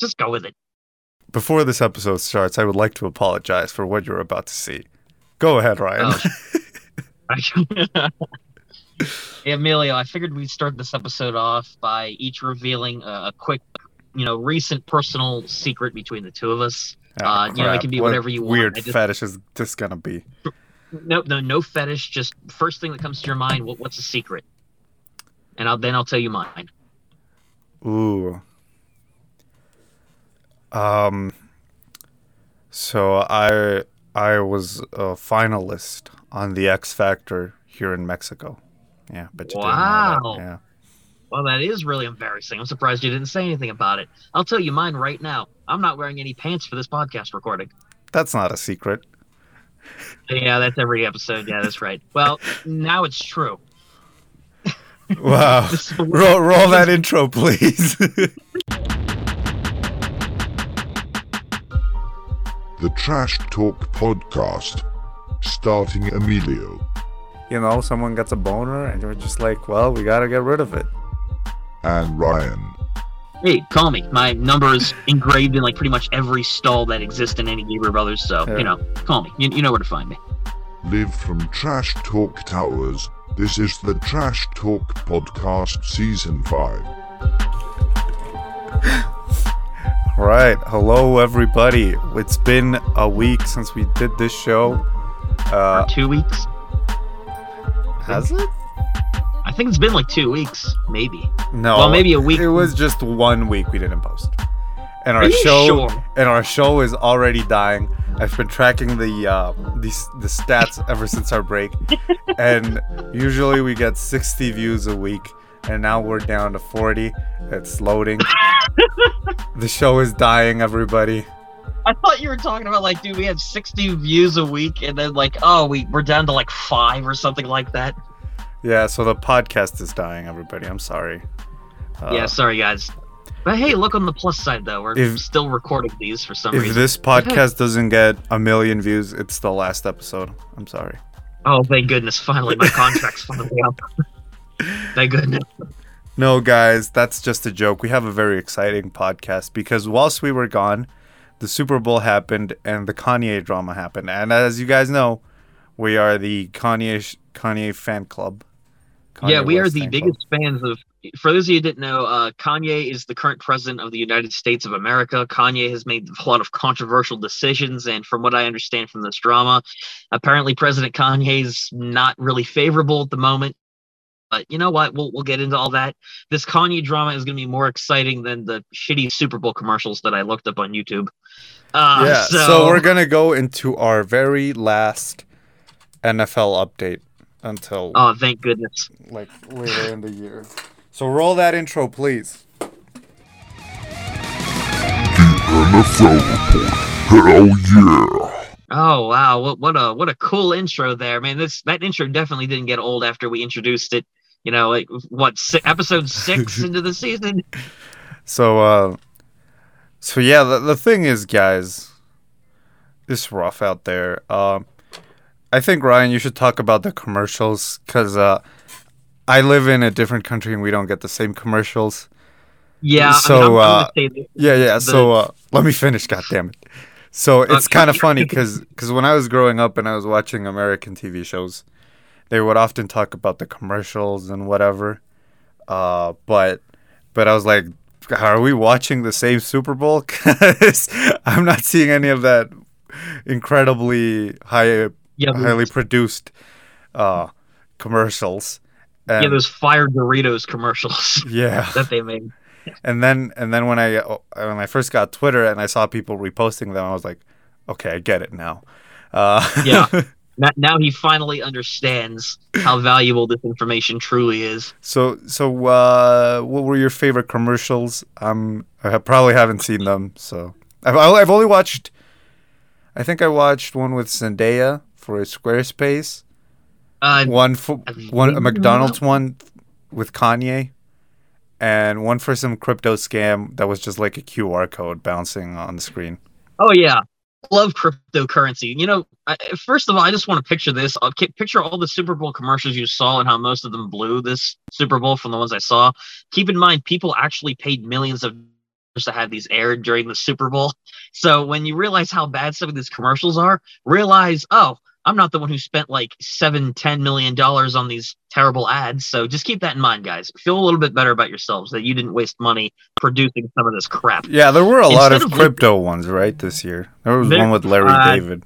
Just go with it. Before this episode starts, I would like to apologize for what you're about to see. Go ahead, Rian. Oh. hey, Emilio, I figured we'd start this episode off by each revealing a, a quick, you know, recent personal secret between the two of us. Oh, uh, you know, it can be What whatever you want. Weird just- fetish is this gonna be? No, no, no fetish. Just first thing that comes to your mind. What, what's a secret? And I'll then I'll tell you mine. Ooh. Um. So I I was a finalist on the X Factor here in Mexico. Yeah, but you didn't know Wow. that. Yeah. Well, that is really embarrassing. I'm surprised you didn't say anything about it. I'll tell you mine right now. I'm not wearing any pants for this podcast recording. That's not a secret. Yeah, that's every episode. Yeah, that's right. Well, now it's true. Wow. Roll, roll that intro, please. The Trash Talk Podcast, starting Emilio you know, someone gets a boner, and you're just like, well, we gotta get rid of it. and Rian. Hey, call me. My number is engraved in like pretty much every stall that exists in any Gabriel Brothers. So Yeah. you know, call me. You, you know where to find me. Live from Trash Talk Towers. This is the Trash Talk Podcast Season 5. Right. Hello, everybody. It's been a week since we did this show. Uh, two weeks. has it? I think it's been like two weeks, maybe. No. Well, maybe a week. It was just one week we didn't post. And our show sure? and our show is already dying. I've been tracking the uh the, the stats ever since our break. and usually we get 60 views a week and now we're down to 40. It's loading. the show is dying, everybody. I thought you were talking about like, dude, we had 60 views a week, and then like, oh, we we're down to like five or something like that. Yeah, so the podcast is dying, everybody. I'm sorry. Uh, yeah, sorry guys. But hey, look on the plus side though. We're If- still recording these for some If reason. If this podcast doesn't get a million views, it's the last episode. I'm sorry. Oh, thank goodness! Finally, my contract's finally up. thank goodness. No, guys, that's just a joke. We have a very exciting podcast because whilst we were gone, the Super Bowl happened and the Kanye drama happened. And as you guys know, we are the Kanye Kanye fan club. Kanye yeah, we are the fan club. biggest fans of. For those of you who didn't know, uh, Kanye is the current president of the United States of America. Kanye has made a lot of controversial decisions, and from what I understand from this drama, apparently President Kanye is not really favorable at the moment. But you know what? We'll we'll get into all that. This Kanye drama is going to be more exciting than the shitty Super Bowl commercials that I looked up on YouTube. Uh, Yeah, so, so we're gonna go into our very last NFL update until Oh, thank goodness. like later in the year. So roll that intro, please. NFL Report. Hell yeah. Oh wow, what what a what a cool intro there, man. This that intro definitely didn't get old after we introduced it. You know, like what si- episode six into the season? So, uh, so yeah, the, the thing is, guys, it's rough out there. Um, I think Rian, you should talk about the commercials because uh, I live in a different country and we don't get the same commercials. Yeah. So, I mean, uh. Yeah, yeah. The- So uh, let me finish. God damn it. So it's Okay. kind of funny because when I was growing up and I was watching American TV shows, they would often talk about the commercials and whatever. Uh, but but I was like, are we watching the same Super Bowl? Because I'm not seeing any of that incredibly high, yeah, highly produced uh, commercials. And, yeah, those fire Doritos commercials yeah. that they made. And then and then when I uh, when I first got Twitter and I saw people reposting them, I was like, okay, I get it now. Uh, Yeah. Now, now he finally understands how valuable this information truly is. so so uh, what were your favorite commercials? Um, I probably haven't seen them, so I've I've only watched. I think I watched one with Zendaya for a Squarespace. Uh, One for one a McDonald's one with Kanye, and one for some crypto scam that was just like a QR code bouncing on the screen. Oh yeah, love cryptocurrency. You know, I, first of all, I just want to picture this. Uh, I'll picture all the Super Bowl commercials you saw and how most of them blew this Super Bowl from the ones I saw. Keep in mind, people actually paid millions of dollars to have these aired during the Super Bowl. So when you realize how bad some of these commercials are, realize, oh, I'm not the one who spent like seven, ten million dollars on these terrible ads. So just keep that in mind, guys. Feel a little bit better about yourselves that you didn't waste money producing some of this crap. Yeah, there were a lot of of crypto ones, right, this year. There was There- one with Larry uh, David.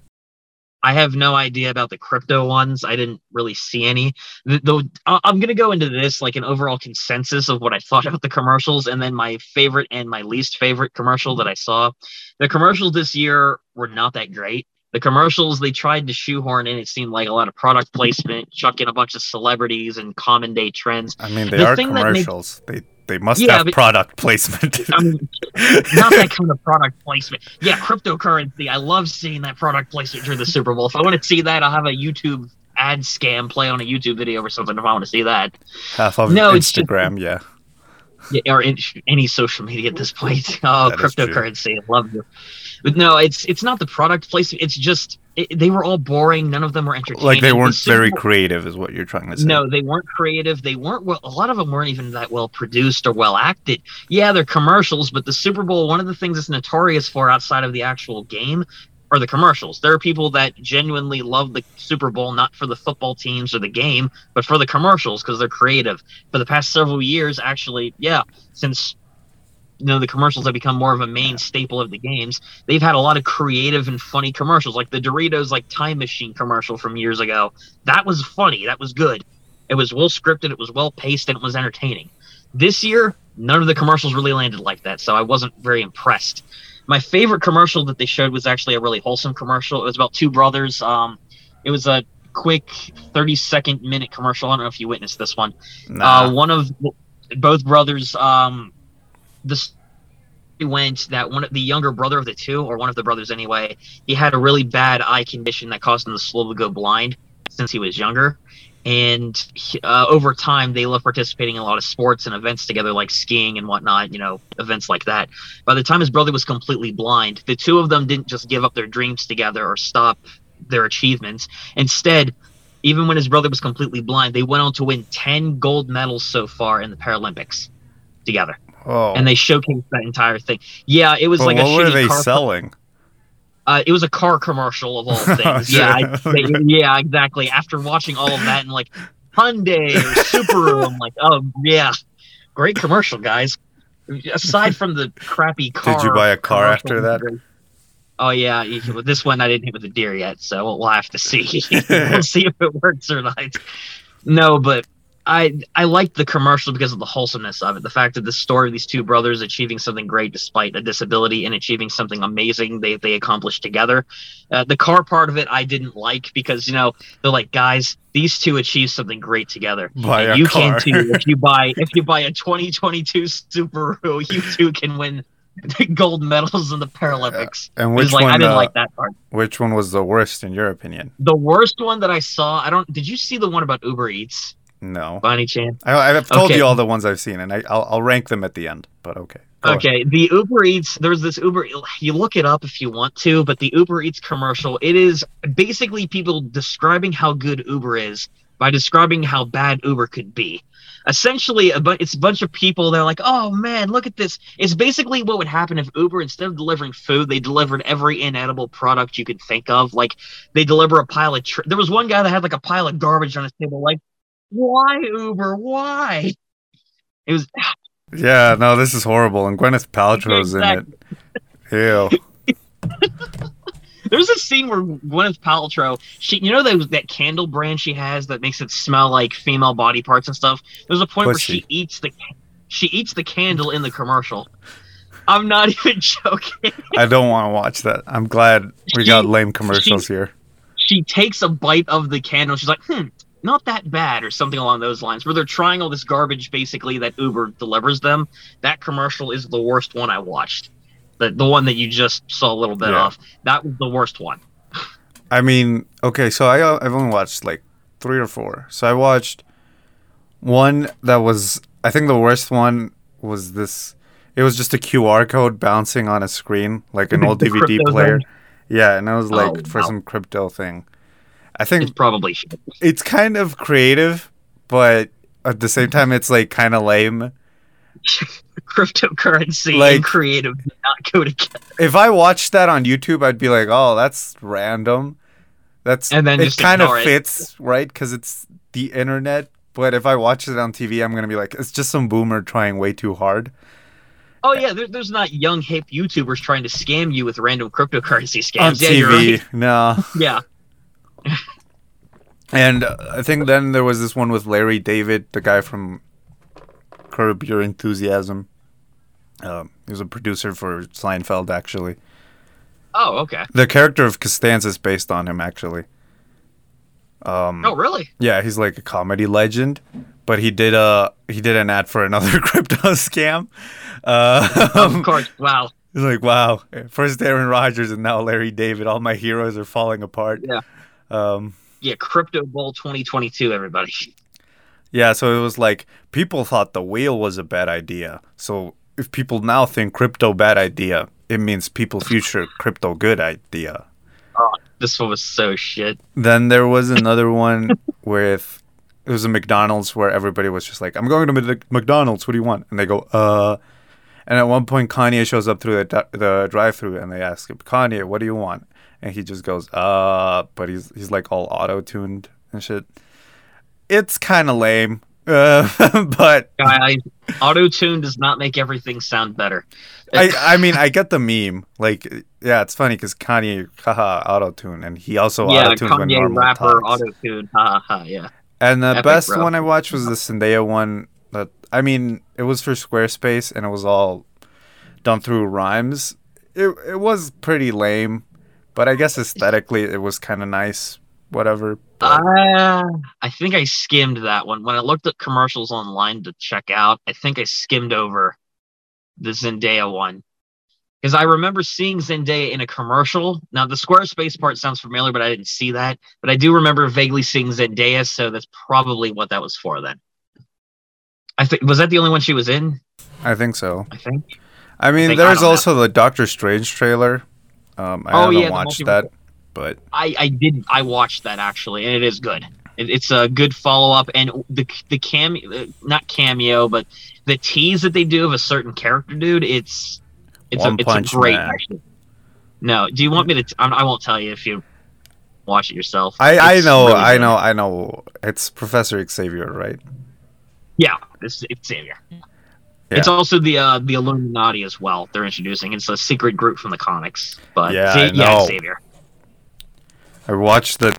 I have no idea about the crypto ones. I didn't really see any. I- I'm going to go into this like an overall consensus of what I thought about the commercials and then my favorite and my least favorite commercial that I saw. The commercials this year were not that great. The commercials they tried to shoehorn in, it seemed like a lot of product placement, chuck in a bunch of celebrities and common day trends. I mean, they the are thing that makes- commercials. They they must Yeah, have but- product placement. I mean, not that kind of product placement. Yeah, cryptocurrency. I love seeing that product placement during the Super Bowl. If I want to see that, I'll have a YouTube ad scam play on a YouTube video or something if I want to see that. Half of No, it's just- Instagram, yeah. Yeah, or in, any social media at this point. Oh, That is true. cryptocurrency. I love you. But no, it's it's not the product placement. It's just it, they were all boring. None of them were entertaining. Like they weren't Super very Bowl- creative, is what you're trying to say. No, they weren't creative. They weren't well. A lot of them weren't even that well produced or well acted. Yeah, they're commercials, but the Super Bowl, one of the things it's notorious for outside of the actual game, are the commercials. There are people that genuinely love the Super Bowl not for the football teams or the game, but for the commercials because they're creative. For the past several years, actually, yeah, since you know the commercials have become more of a main staple of the games. They've had a lot of creative and funny commercials like the doritos like time machine commercial from years ago. That was funny. That was good. It was well scripted. It was well paced and it was entertaining. This year none of the commercials really landed like that so i wasn't very impressed. My favorite commercial that they showed was actually a really wholesome commercial. It was about two brothers. Um it was a quick 30 second minute commercial. I don't know if you witnessed this one. Nah. uh, one of both brothers, um, the went that one of the younger brother of the two, or one of the brothers anyway, he had a really bad eye condition that caused him to slowly go blind since he was younger. And uh, over time, they love participating in a lot of sports and events together, like skiing and whatnot, you know, events like that. By the time his brother was completely blind, the two of them didn't just give up their dreams together or stop their achievements. Instead, even when his brother was completely blind, they went on to win 10 gold medals so far in the Paralympics together. Oh. And they showcased that entire thing. Yeah, it was But like what a were shitty they car selling? uh, it was a car commercial of all Oh, things. yeah, I, they- yeah, exactly. After watching all of that and like Hyundai or Subaru, I'm like, oh yeah, great commercial, guys. Aside from the crappy car, did you buy a car after that? Oh yeah, this one I didn't hit with a deer yet, so we'll have to see. we'll see if it works or not. No, but I I liked the commercial because of the wholesomeness of it. The fact that the story of these two brothers achieving something great despite a disability and achieving something amazing they they accomplished together. Uh, the car part of it I didn't like because you know they're like guys these two achieved something great together. Buy And a you car. can too if you buy if you buy a 2022 Subaru, you too can win the gold medals in the Paralympics. And which like one? I didn't uh, like that part. Which one was the worst in your opinion? The worst one that I saw, I don't. Did you see the one about Uber Eats No, by any chance? I, I've told Okay. you all the ones I've seen, and I, I'll, I'll rank them at the end. But okay. Go ahead. Okay, the Uber Eats. There's this Uber. You look it up if you want to, but the Uber Eats commercial. It is basically people describing how good Uber is by describing how bad Uber could be. Essentially, a bu- it's a bunch of people. They're like, "Oh man, look at this!" It's basically what would happen if Uber, instead of delivering food, they delivered every inedible product you could think of. Like they deliver a pile of. Tr- there was one guy that had like a pile of garbage on his table. Like, why Uber? Why? It was Yeah, no, this is horrible. And Gwyneth Paltrow's in it. Ew. There's a scene where Gwyneth Paltrow, she, you know that that candle brand she has that makes it smell like female body parts and stuff. There's a point where she eats the, she eats the candle in the commercial. I'm not even joking. I don't want to watch that. I'm glad we got lame commercials here. She takes a bite of the candle. She's like, hmm, not that bad, or something along those lines. Where they're trying all this garbage, basically that Uber delivers them. That commercial is the worst one I watched. The the one that you just saw a little bit Yeah. of. That was the worst one. I mean, okay, so I I've only watched like three or four. So I watched one that was I think the worst one was this. It was just a QR code bouncing on a screen like an old DVD player. thing? Yeah, and it was oh, like Oh, for wow. some crypto thing. I It's think probably shit. it's kind of creative, but at the same time, it's like kind of lame. cryptocurrency Like- and creative not go together. If I watched that on YouTube, I'd be like, "Oh, that's random." That's And then it kind of it. fits, right? Because it's the internet. But if I watch it on TV, I'm gonna be like, "It's just some boomer trying way too hard." Oh yeah, there, there's not young hip YouTubers trying to scam you with random cryptocurrency scams. on yeah, TV, right. no. Yeah. And uh, I think then there was this one with Larry David, the guy from Curb Your Enthusiasm. Um, he was a producer for Seinfeld, actually. Oh okay. The character of Costanza is based on him, actually. Um, Oh really? yeah, he's like a comedy legend, but he did a he did an ad for another crypto scam. Uh, of course. Wow. He's like, wow, first Aaron Rodgers and now Larry David. All my heroes are falling apart. Yeah. Um, Yeah, Crypto Bowl 2022. Everybody. Yeah, so it was like people thought the wheel was a bad idea. So if people now think crypto bad idea, it means people future crypto good idea. Oh, This one was so shit. Then there was another one with it was a McDonald's where everybody was just like, "I'm going to McDonald's. What do you want?" And they go, "Uh." And at one point, Kanye shows up through the the drive-through, and they ask him, "Kanye, what do you want?" And he just goes, "Uh," but he's he's like all auto-tuned and shit. It's kind of lame, uh, but auto tune does not make everything sound better. I I mean I get the meme. Like, yeah, it's funny because Kanye, haha, auto-tune, and he also yeah, auto-tunes when Kanye normal rapper auto tune. Ha ha ha. Yeah. And the Epic, best one I watched was the Zendaya one. That I mean, it was for Squarespace, and it was all done through rhymes. It it was pretty lame, but I guess aesthetically it was kind of nice. Whatever. But- Uh, I think I skimmed that one. When I looked at commercials online to check out, I think I skimmed over the Zendaya one. Because I remember seeing Zendaya in a commercial. Now, the Squarespace part sounds familiar, but I didn't see that. But I do remember vaguely seeing Zendaya, so that's probably what that was for then. I think was that the only one she was in? I think so. I think. I mean, think- I there's don't know. also the Doctor Strange trailer. Um, I Oh, haven't yeah, watched that, but I I did I watched that actually, and it is good. It, it's a good follow up, and the the cameo, uh, not cameo, but the tease that they do of a certain character, dude. It's it's One a it's a great actually. No, do you want me to? T- I'm- I won't tell you if you watch it yourself. I I know really I know I know it's Professor Xavier, right? Yeah, it's it's Xavier. Yeah. It's also the uh, the Illuminati as well. They're introducing. It's a secret group from the comics, but Yeah, yeah, Xavier. I watched the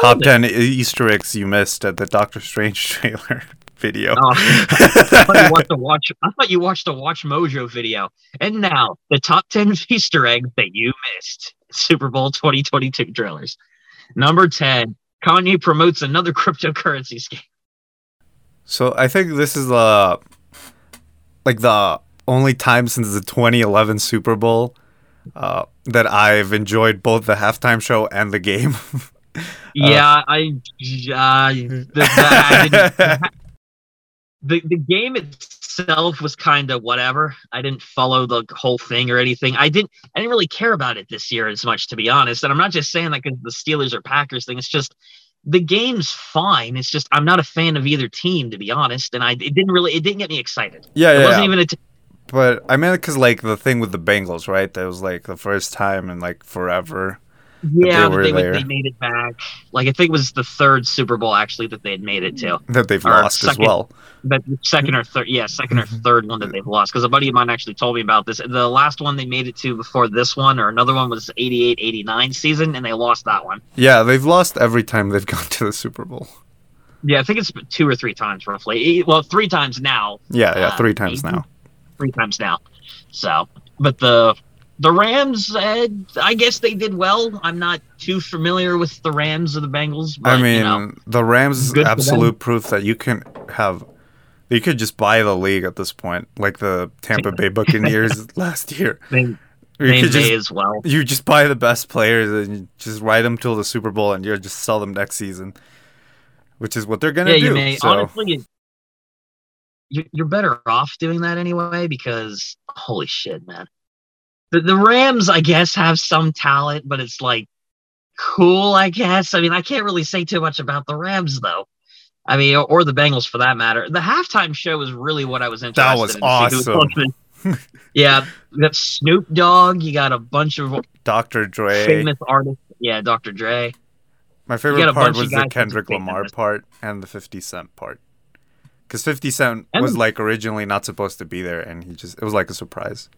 top it? ten Easter eggs you missed at the Doctor Strange trailer video. Oh. I thought you watched the watch. I thought you watched the Watch Mojo video. And now the top ten Easter eggs that you missed. Super Bowl 2022 trailers. Number ten. Kanye promotes another cryptocurrency scheme. So I think this is the like the only time since the 2011 Super Bowl uh, that I've enjoyed both the halftime show and the game. Yeah, I. Uh, the, the, I the the game itself was kind of whatever. I didn't follow the whole thing or anything. I didn't. I didn't really care about it this year as much, to be honest. And I'm not just saying that because the Steelers or Packers thing. It's just the game's fine. It's just I'm not a fan of either team, to be honest. And I it didn't really it didn't get me excited. yeah, It yeah. wasn't even a. T- But I mean, because like the thing with the Bengals, right? That was like the first time in like forever. Yeah, that they, there. they made it back. Like I think it was the third Super Bowl actually that they had made it to. That they've Or lost as second. well. but second or third yeah second or third one that they've lost because a buddy of mine actually told me about this the last one they made it to before this one or another one was 88 89 season and they lost that one Yeah, they've lost every time they've gone to the Super Bowl. yeah i think it's two or three times roughly well three times now Yeah, yeah, Uh, three times maybe. now. three times now so but the the rams uh, i guess they did well i'm not too familiar with the rams or the bengals but, I mean, you know, the Rams is good for them. absolute proof that you can have. You could just buy the league at this point, like the Tampa Bay Buccaneers last year. they, You they could just as well you just buy the best players and just ride them till the Super Bowl, and you just sell them next season, which is what they're gonna yeah, do. you may. so Honestly, you're better off doing that anyway because holy shit, man. The the Rams, I guess, have some talent, but it's like cool, I guess. I mean, I can't really say too much about the Rams though. I mean, or, or the Bengals for that matter. The halftime show was really what I was interested That was in. to see who was awesome. yeah, got Snoop Dogg. You got a bunch of Dr. Dre. famous artists. Yeah, Dr. Dre. My favorite part was the Kendrick Lamar part and the 50 Cent part. Because 50 Cent was like originally not supposed to be there, and he just, it was like a surprise.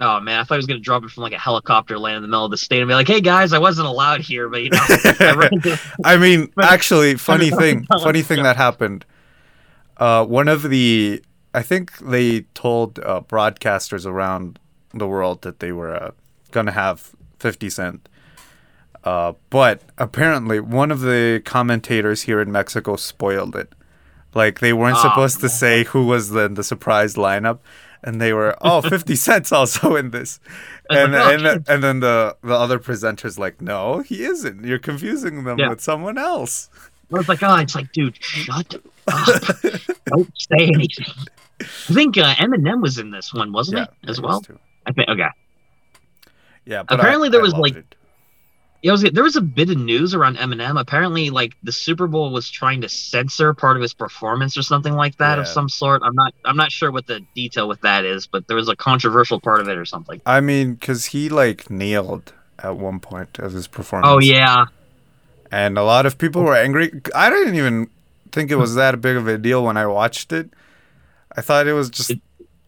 Oh man, I thought he was gonna drop it from like a helicopter, land in the middle of the state, and be like, "Hey guys, I wasn't allowed here, but you know, I I mean, actually, funny thing, funny thing that happened. Uh, one of the, I think they told uh, broadcasters around the world that they were uh, gonna have Fifty Cent. Uh, but apparently, one of the commentators here in Mexico spoiled it. Like they weren't Oh, supposed to say who was the the surprise lineup, and they were, oh, 50 Cent's also in this. And and, and then the the other presenters like, no, he isn't. You're confusing them Yeah. with someone else. I was like, oh, it's like, dude, shut up, don't say anything. I think uh, Eminem was in this one, wasn't Yeah, he, as it well? I think okay. Yeah, but Apparently I- there was, like, it. Yeah, was, there was a bit of news around Eminem. Apparently, like the Super Bowl was trying to censor part of his performance or something like that of some sort. I'm not, I'm not sure what the detail with that is, but there was a controversial part of it or something. I mean, because he like nailed at one point of his performance. Oh yeah, and a lot of people were angry. I didn't even think it was that big of a deal when I watched it. I thought it was just. It-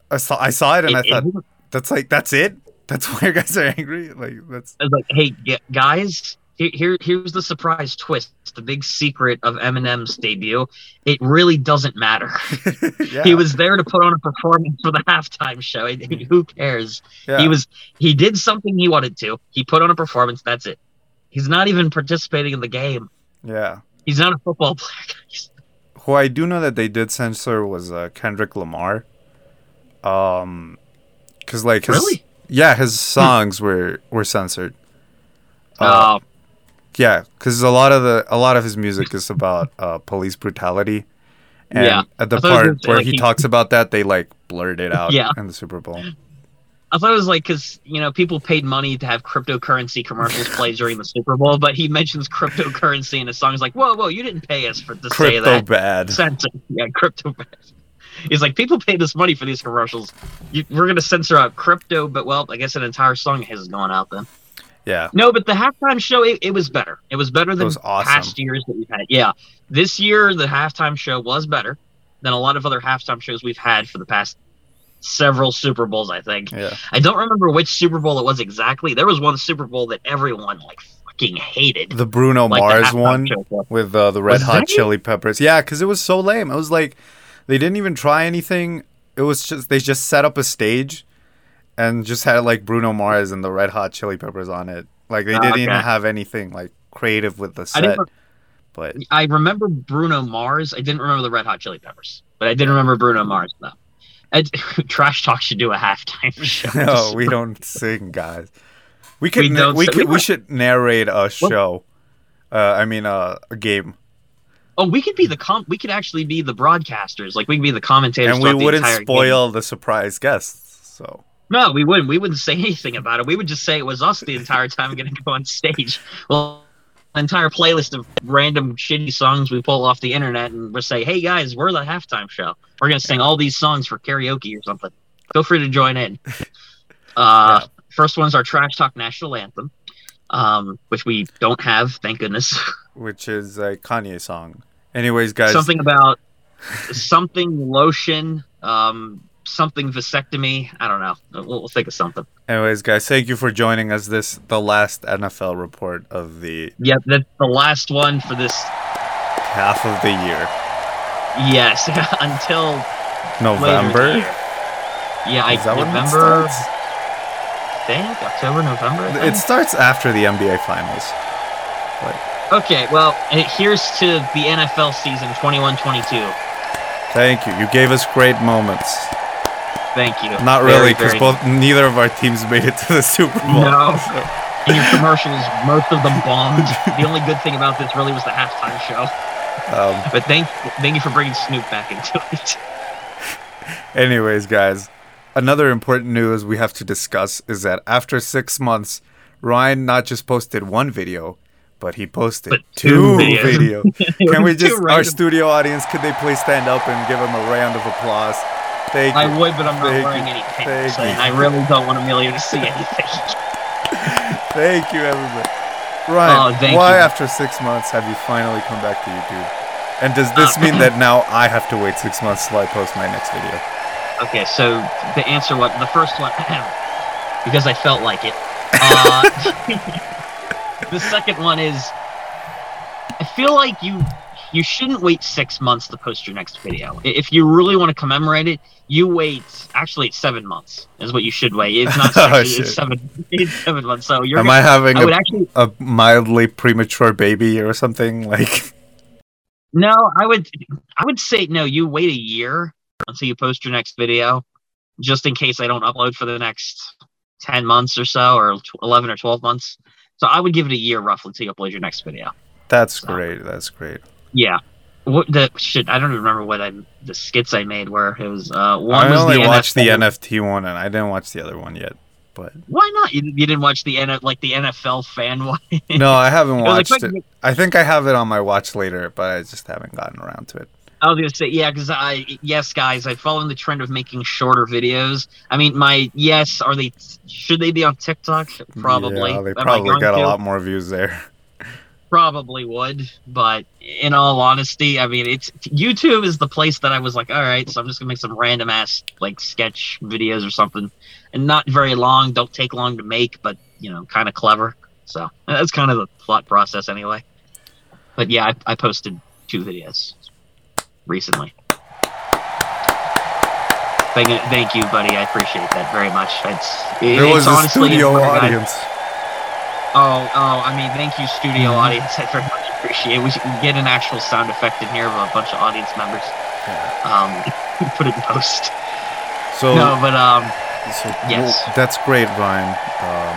I saw I saw it and I thought it- that's like that's it. That's why you guys are angry. Like that's I was like, hey, g- guys, here, here, here's the surprise twist. The big secret of Eminem's debut. It really doesn't matter. yeah. He was there to put on a performance for the halftime show. Who cares? yeah. He was. He did something he wanted to. He put on a performance. That's it. He's not even participating in the game. yeah. He's not a football player. Who I do know that they did censor was uh, Kendrick Lamar. Um, cause like his Really? Yeah his songs were were censored. Uh, Oh, Yeah, because a lot of the a lot of his music is about uh, police brutality, and Yeah. at the I thought it was part where like, he, talks about that, they like blurred it out Yeah. in the Super Bowl. I thought it was like because you know people paid money to have cryptocurrency commercials play during the Super Bowl, but he mentions cryptocurrency in his song. He's like, "Whoa, whoa, you didn't pay us for to say that." Crypto bad. Censor, yeah, crypto. He's like, people pay this money for these commercials. You, we're gonna censor out crypto, but well, I guess an entire song has gone out then. Yeah, No, but the halftime show, it, it was better. It was better than was awesome. past years that we've had. Yeah, this year the halftime show was better than a lot of other halftime shows we've had for the past several Super Bowls. I think. yeah. I don't remember which Super Bowl it was exactly. There was one Super Bowl that everyone like fucking hated. The Bruno like Mars halftime one with uh, the Red Was Hot? Chili Peppers. Yeah, because it was so lame. It was like they didn't even try anything. It was just they just set up a stage and just had like Bruno Mars and the Red Hot Chili Peppers on it. Like they Oh, didn't even okay. have anything like creative with the set. didn't. But I remember Bruno Mars. I didn't remember the Red Hot Chili Peppers, but I did remember Bruno Mars though. I, Trash Talk should do a halftime show. no, we don't sing, guys. We could We we, we could We we should narrate a show. Uh, I mean, uh, a game, Oh, we could be the com. We could actually be the broadcasters. Like we could be the commentators. and we wouldn't game. spoil the surprise guests. So No, we wouldn't. We wouldn't say anything about it. We would just say it was us the entire time going to go on stage. Well, an entire playlist of random shitty songs we pull off the internet, and we'll say, "Hey guys, we're the halftime show. We're going to sing all these songs for karaoke or something. Feel free to join in." Uh, First one's our trash talk national anthem, um, which we don't have, thank goodness. which is a Kanye song. Anyways, guys, something about something lotion, um, something vasectomy. I don't know. We'll, we'll think of something. anyways, guys, thank you for joining us. This the last NFL report of the Yep, that's the last one for this. half of the year, Yes, until later in the November. Yeah, I Is that it November. starts? think October, November. I It starts after the NBA Finals. Okay, well, here's to the NFL season 21-22. Thank you. You gave us great moments. Thank you. Not Very, really, because both neither of our teams made it to the Super Bowl. No. So, And your commercials, most of them bombed. the only good thing about this really was the halftime show. um, But thank, thank you for bringing Snoop back into it. anyways, guys, another important news we have to discuss is that after six months, Rian not just posted one video, but he posted But two, two video. videos. Can we just our studio audience? Could they please stand up and give him a round of applause? Thank you. I you. would, but I'm not Thank wearing you. any pants, and I really don't want Emilio to see anything. Thank you, everybody. Rian, Oh, why you. after six months have you finally come back to YouTube? And does this mean that now I have to wait six months till I post my next video? Okay, so the answer what the first one because I felt like it. Uh, the second one is I feel like you you shouldn't wait six months to post your next video. If you really want to commemorate it, you wait. Actually, it's seven months is what you should wait. It's not six. Oh, it's shit. seven. It's seven months. So you're. Am gonna- I having I a, actually a mildly premature baby or something? Like, no. I would. I would say no. You wait a year until you post your next video, just in case I don't upload for the next ten months or so, or eleven or twelve months. So I would give it a year roughly till you upload your next video. that's So- great. That's great. Yeah. What the shit? I don't even remember what I the skits I made where it was. Uh, one I was only the watched the NFT one, and I didn't watch the other one yet. But Why not? You, you didn't watch the N like the NFL fan one. no, I haven't It watched like- it. I think I have it on my watch later, but I just haven't gotten around to it. I was gonna say yeah, because I yes, guys, I follow in the trend of making shorter videos. I mean, my yes, are they? Should they be on TikTok? Probably. Yeah, they probably got a lot more views there. Probably would, but in all honesty, I mean, it's YouTube is the place that I was like, all right, so I'm just gonna make some random ass like sketch videos or something, and not very long, don't take long to make, but you know, kind of clever. So that's kind of the thought process anyway. But yeah, I, I posted two videos recently. Thank, thank you, buddy. I appreciate that very much. It's, it- There was it's a honestly studio audience. Oh, oh, I mean, thank you, studio Mm-hmm. audience. I very much appreciate it. We should get an actual sound effect in here of a bunch of audience members. Yeah. Um, put it in post. So, no, but um, so yes. well, that's great, Rian. Uh,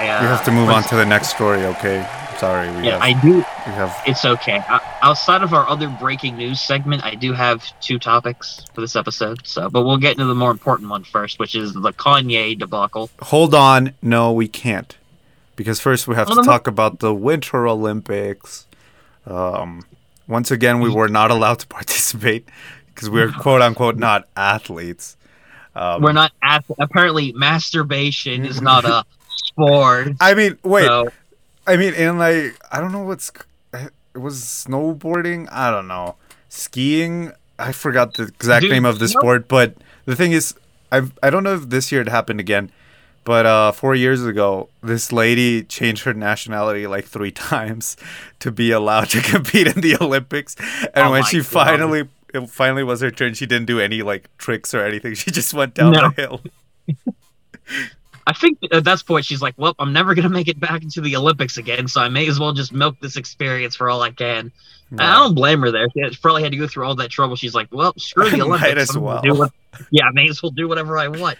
I, uh, we have to move on to the next story, okay? Sorry, we Yeah, have, I do. we have It's okay. Outside of our other breaking news segment, I do have two topics for this episode. So, but we'll get into the more important one first, which is the Kanye debacle. Hold on. No, we can't. Because first we have to no. talk about the Winter Olympics. Um, once again, we were not allowed to participate because we're quote unquote not athletes. Um, We're not at. Apparently, masturbation is not a sport. I mean, wait. So, I mean, and like, I don't know what's. It was snowboarding? I don't know. Skiing? I forgot the exact Dude, name of the sport, but the thing is, I I don't know if this year it happened again, but uh, four years ago, this lady changed her nationality like three times to be allowed to compete in the Olympics, and Oh when she God. finally it finally was her turn, she didn't do any like tricks or anything. She just went down No. the hill. I think at that point she's like, "Well, I'm never gonna make it back into the Olympics again, so I may as well just milk this experience for all I can." I don't blame her there. She probably had to go through all that trouble. She's like, "Well, screw the Olympics. as I'm gonna well." do what- yeah, I may as well do whatever I want."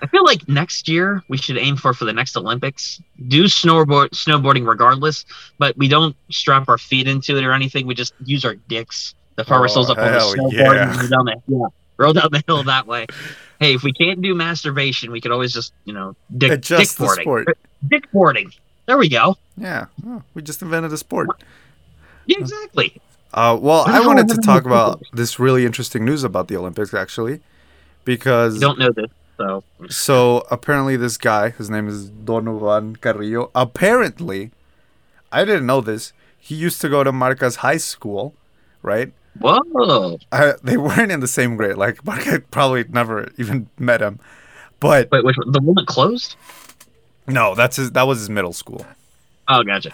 I feel like next year we should aim for for the next Olympics. Do snowboard snowboarding regardless, but we don't strap our feet into it or anything. We just use our dicks to power Oh, ourselves up on the oh, snowboard yeah. and roll down the yeah, roll down the hill that way. Hey, if we can't do masturbation, we could always just you know dick Adjust the dickboarding. sport. Dickboarding. There we go. Yeah, oh, we just invented a sport. Yeah, exactly. Uh, well, I wanted to talk about this really interesting news about the Olympics, actually, because You don't know this, so so apparently this guy, his name is Donovan Carrillo. Apparently, I didn't know this. He used to go to Marca's high school, right? Whoa. I, they weren't in the same grade. Like Marca probably never even met him, but Wait, which one? the one that closed? no, that's his. That was his middle school. Oh, gotcha.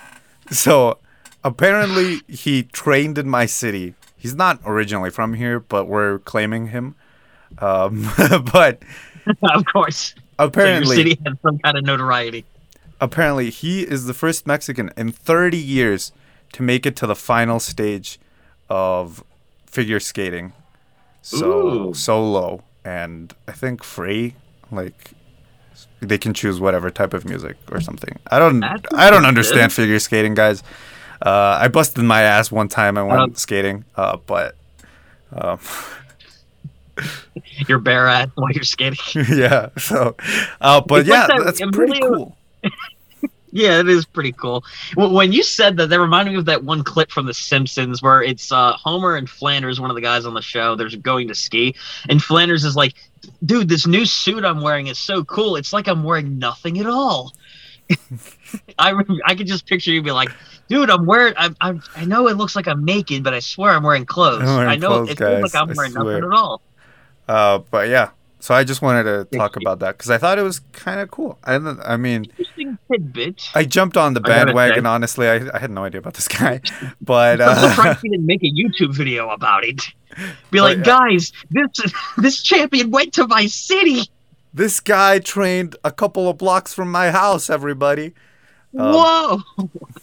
So apparently he trained in my city. He's not originally from here, but we're claiming him. Um, but of course. apparently, so your city had some kind of notoriety. apparently he is the first Mexican in 30 years to make it to the final stage of figure skating. So Ooh. solo and I think free, like they can choose whatever type of music or something. I don't I don't understand figure skating, guys. Uh, I busted my ass one time I went Um, skating, uh, but um, You're bare ass while you're skating. yeah. So, uh, but It's like yeah, that that's pretty cool. Yeah, it is pretty cool. When you said that, that reminded me of that one clip from The Simpsons where it's uh, Homer and Flanders, one of the guys on the show. They're going to ski, and Flanders is like, "Dude, this new suit I'm wearing is so cool. It's like I'm wearing nothing at all." I I could just picture you be like, "Dude, I'm wearing. I, I I know it looks like I'm naked, but I swear I'm wearing clothes. I'm wearing I know clothes, it feels like. I'm wearing nothing at all." Uh, but yeah, so I just wanted to talk about that because I thought it was kind of cool. I, I mean, Interesting tidbit. I jumped on the bandwagon. Honestly, I, I had no idea about this guy, but I'm uh, surprised he didn't make a YouTube video about it. Be like, yeah. guys, this this champion went to my city. this guy trained a couple of blocks from my house. Everybody, Um, Whoa!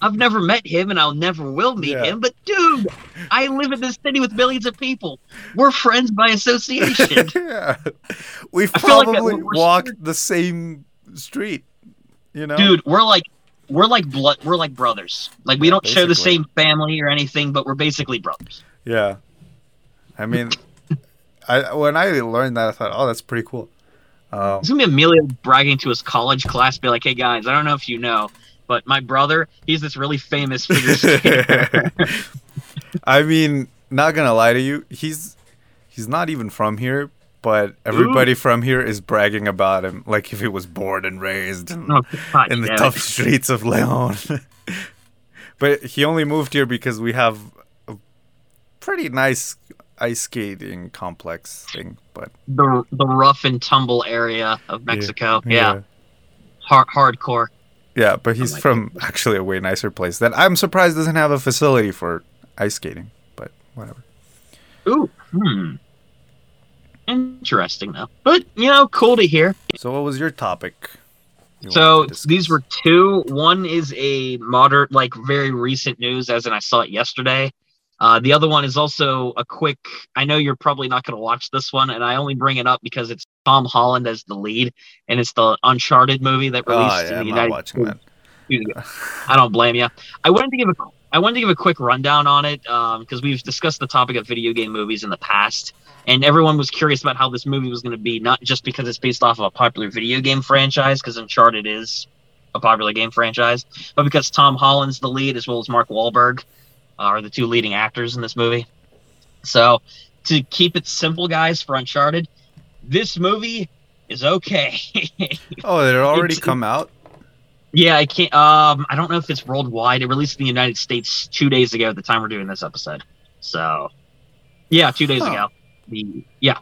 I've never met him, and I'll never will meet Yeah. him. But dude, I live in this city with millions of people. We're friends by association. yeah, we've like probably we're- walked the same street. You know, dude, we're like we're like blood. We're like brothers. Like we Yeah, don't share the same family or anything, but we're basically brothers. Yeah. I mean, I when I learned that, I thought, oh, that's pretty cool. Um, It's gonna be Emilio bragging to his college class, be like, "Hey guys, I don't know if you know, but my brother, he's this really famous figure skater." I mean, not gonna lie to you, he's he's not even from here, but everybody from here is bragging about him, like if he was born and raised in, oh, God in the damn it. tough streets of Leon. but he only moved here because we have a pretty nice ice skating complex thing. But the the rough and tumble area of Mexico. Yeah, Hard, hardcore. Yeah, but he's my from actually a way nicer place that I'm surprised doesn't have a facility for ice skating. But whatever. Ooh, hmm. Interesting though, but you know, cool to hear. So, what was your topic? you So wanted to discuss? these were two. One is a modern, like very recent news, as in I saw it yesterday. Uh, the other one is also a quick. I know you're probably not going to watch this one, and I only bring it up because it's Tom Holland as the lead, and it's the Uncharted movie that Oh, released yeah, in the I'm not United watching that. States. I don't blame you. I wanted to give a I wanted to give a quick rundown on it because we've discussed the topic of video game movies in the past, and everyone was curious about how this movie was going to be, not just because it's based off of a popular video game franchise, because Uncharted is a popular game franchise, but because Tom Holland's the lead as well as Mark Wahlberg uh, are the two leading actors in this movie. So, to keep it simple, guys, for Uncharted, this movie is okay. Oh, it already come out. Yeah, I can't. Um, I don't know if it's worldwide. It released in the United States two days ago. At the time we're doing this episode, so yeah, two days Huh. ago. The yeah,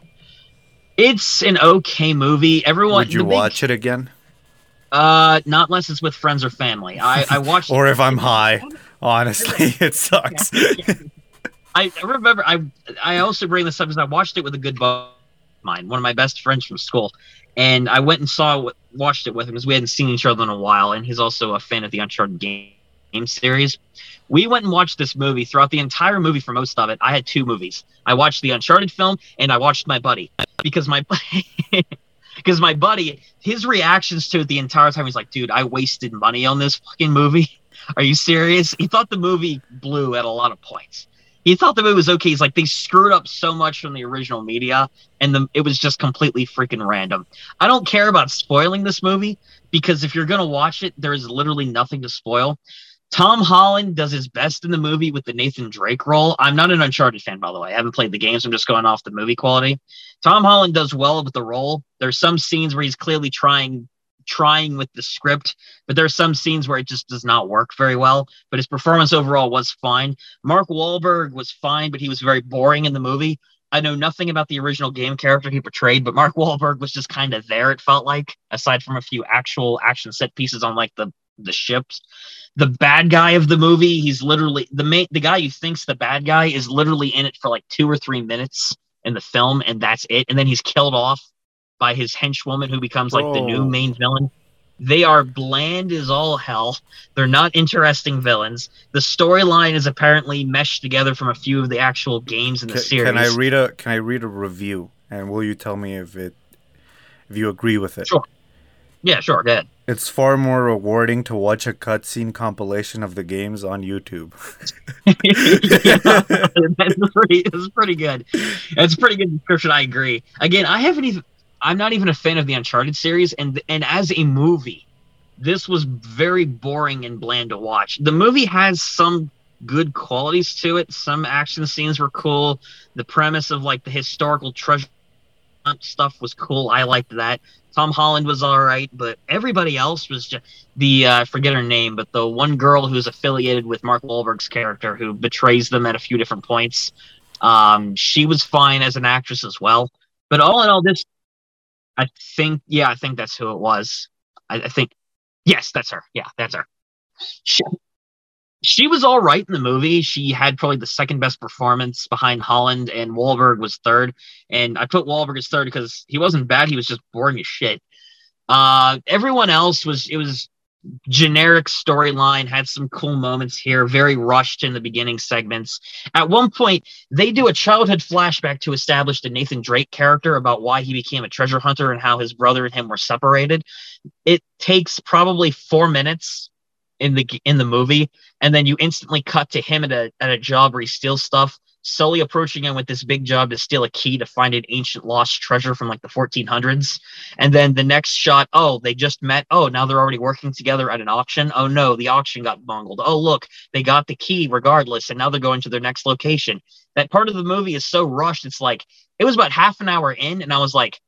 it's an okay movie. Everyone, Would you the big- watch it again? Uh, not unless it's with friends or family. I I watched. Or if I'm high? Honestly, it sucks. I I remember. I I also bring this up because I watched it with a good buddy of mine, one of my best friends from school, and I went and saw watched it with him because we hadn't seen each other in a while, and he's also a fan of the Uncharted game, game series. We went and watched this movie throughout the entire movie. For most of it, I had two movies. I watched the Uncharted film, and I watched my buddy because my because my buddy his reactions to it the entire time he's like, dude, I wasted money on this fucking movie. Are you serious? He thought the movie blew at a lot of points. He thought the movie was okay. He's like, they screwed up so much from the original media, and the, it was just completely freaking random. I don't care about spoiling this movie because if you're gonna watch it, there is literally nothing to spoil. Tom Holland does his best in the movie with the Nathan Drake role. I'm not an Uncharted fan, by the way. I haven't played the games. I'm just going off the movie quality. Tom Holland does well with the role. There's some scenes where he's clearly trying trying with the script, but there are some scenes where it just does not work very well. But his performance overall was fine. Mark Wahlberg was fine, but he was very boring in the movie. I know nothing about the original game character he portrayed, but Mark Wahlberg was just kind of there. It felt like, aside from a few actual action set pieces on like the the ships. The bad guy of the movie, he's literally the main the guy who thinks the bad guy is literally in it for like two or three minutes in the film, and that's it. And then he's killed off by his henchwoman who becomes like the new Oh. main villain. They are bland as all hell. They're not interesting villains. The storyline is apparently meshed together from a few of the actual games in the series. Can I read a Can I read a review and will you tell me if it if you agree with it? Sure. yeah, sure, go ahead. It's far more rewarding to watch a cutscene compilation of the games on YouTube. that's pretty. That's pretty good. That's a pretty good description. I agree. Again, I haven't even. I'm not even a fan of the Uncharted series, and and as a movie, this was very boring and bland to watch. The movie has some good qualities to it. Some action scenes were cool. The premise of like the historical treasure stuff was cool. I liked that. Tom Holland was all right, but everybody else was just the uh, forget her name, but the one girl who's affiliated with Mark Wahlberg's character who betrays them at a few different points. Um, she was fine as an actress as well. But all in all, this I think yeah, I think that's who it was. I, I think yes, that's her. Yeah, that's her. She, she was all right in the movie. She had probably the second best performance behind Holland, and Wahlberg was third. And I put Wahlberg as third because he wasn't bad. He was just boring as shit. Uh, everyone else was it was generic storyline, had some cool moments here, very rushed in the beginning segments. At one point, they do a childhood flashback to establish the Nathan Drake character about why he became a treasure hunter and how his brother and him were separated. It takes probably four minutes in the in the movie, and then you instantly cut to him at a at a job where he steals stuff. Sully approaching him with this big job to steal a key to find an ancient lost treasure from like the 1400s. And then the next shot, oh, they just met. Oh, now they're already working together at an auction. Oh no, the auction got bungled. Oh, look, they got the key regardless, and now they're going to their next location. That part of the movie is so rushed. It's like it was about half an hour in, and I was like,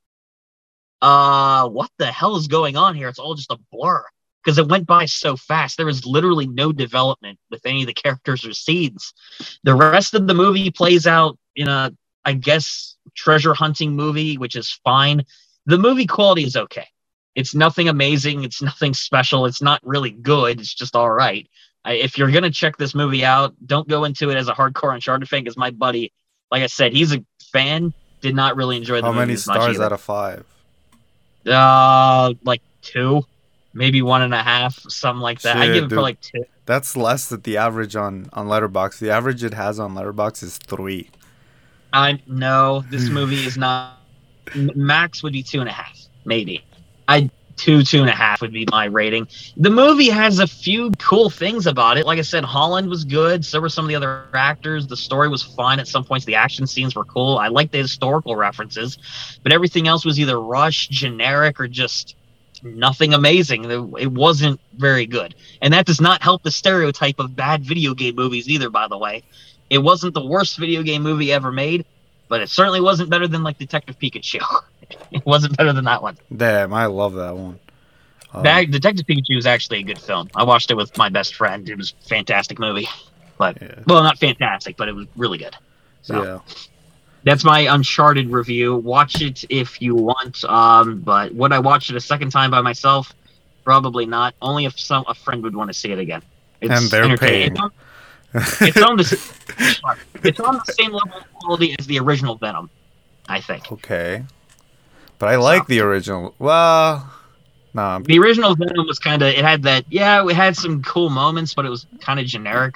uh, what the hell is going on here? It's all just a blur because it went by so fast. There was literally no development with any of the characters or scenes. The rest of the movie plays out in a, I guess, treasure hunting movie, which is fine. The movie quality is okay. It's nothing amazing. It's nothing special. It's not really good. It's just all right. I, if you're gonna check this movie out, don't go into it as a hardcore Uncharted fan. Because my buddy, like I said, he's a fan. Did not really enjoy the How movie many as stars out of five? Uh, like two, maybe one and a half, something like that. I give it dude. for like two. That's less than the average on on Letterboxd. The average it has on Letterboxd is three. I no, this movie is not. Max would be two and a half, maybe. I two two and a half would be my rating. The movie has a few cool things about it. Like I said, Holland was good. So were some of the other actors. The story was fine at some points. The action scenes were cool. I like the historical references, but everything else was either rushed, generic, or just nothing amazing. It wasn't very good, and that does not help the stereotype of bad video game movies either. By the way, it wasn't the worst video game movie ever made, but it certainly wasn't better than like Detective Pikachu. it wasn't better than that one. Damn, I love that one. Um, that Detective Pikachu is actually a good film. I watched it with my best friend. It was a fantastic movie. But Yeah. well, not fantastic, but it was really good. So yeah. That's my Uncharted review. Watch it if you want. Um, but would I watch it a second time by myself? Probably not. Only if some a friend would want to see it again. It's And they're paying. It's on, it's on the it's on the same level of quality as the original Venom. I think okay. But I like the original. Well, nah. the original Venom was kind of it had that yeah it had some cool moments, but it was kind of generic.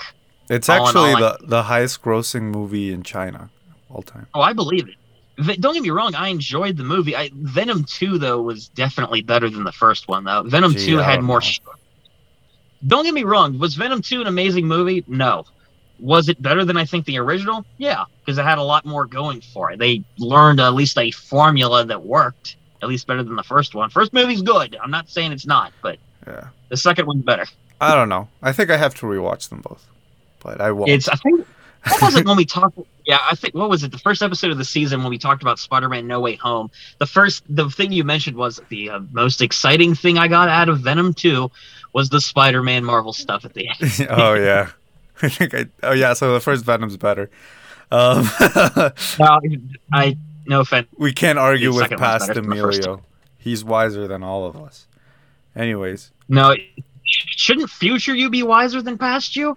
It's all actually all, the, the highest grossing movie in China all time. Oh, I believe it. Don't get me wrong, I enjoyed the movie. I, Venom 2, though, was definitely better than the first one, though. Venom Gee, 2 had more. Sh- don't get me wrong, was Venom 2 an amazing movie? No. Was it better than I think the original? Yeah, because it had a lot more going for it. They learned at least a formula that worked, at least better than the first one. First movie's good. I'm not saying it's not, but Yeah. the second one's better. I don't know. I think I have to rewatch them both. But I won't. It's I think that wasn't when we talked? Yeah, I think what was it? The first episode of the season when we talked about Spider-Man: No Way Home. The first, the thing you mentioned was the uh, most exciting thing I got out of Venom Two was the Spider-Man Marvel stuff at the end. oh yeah. I think I. Oh yeah. So the first Venom's better. Um, Now, I no offense. we can't argue The with past better than the first Emilio. He's wiser than all of us. Anyways, No, shouldn't future you be wiser than past you?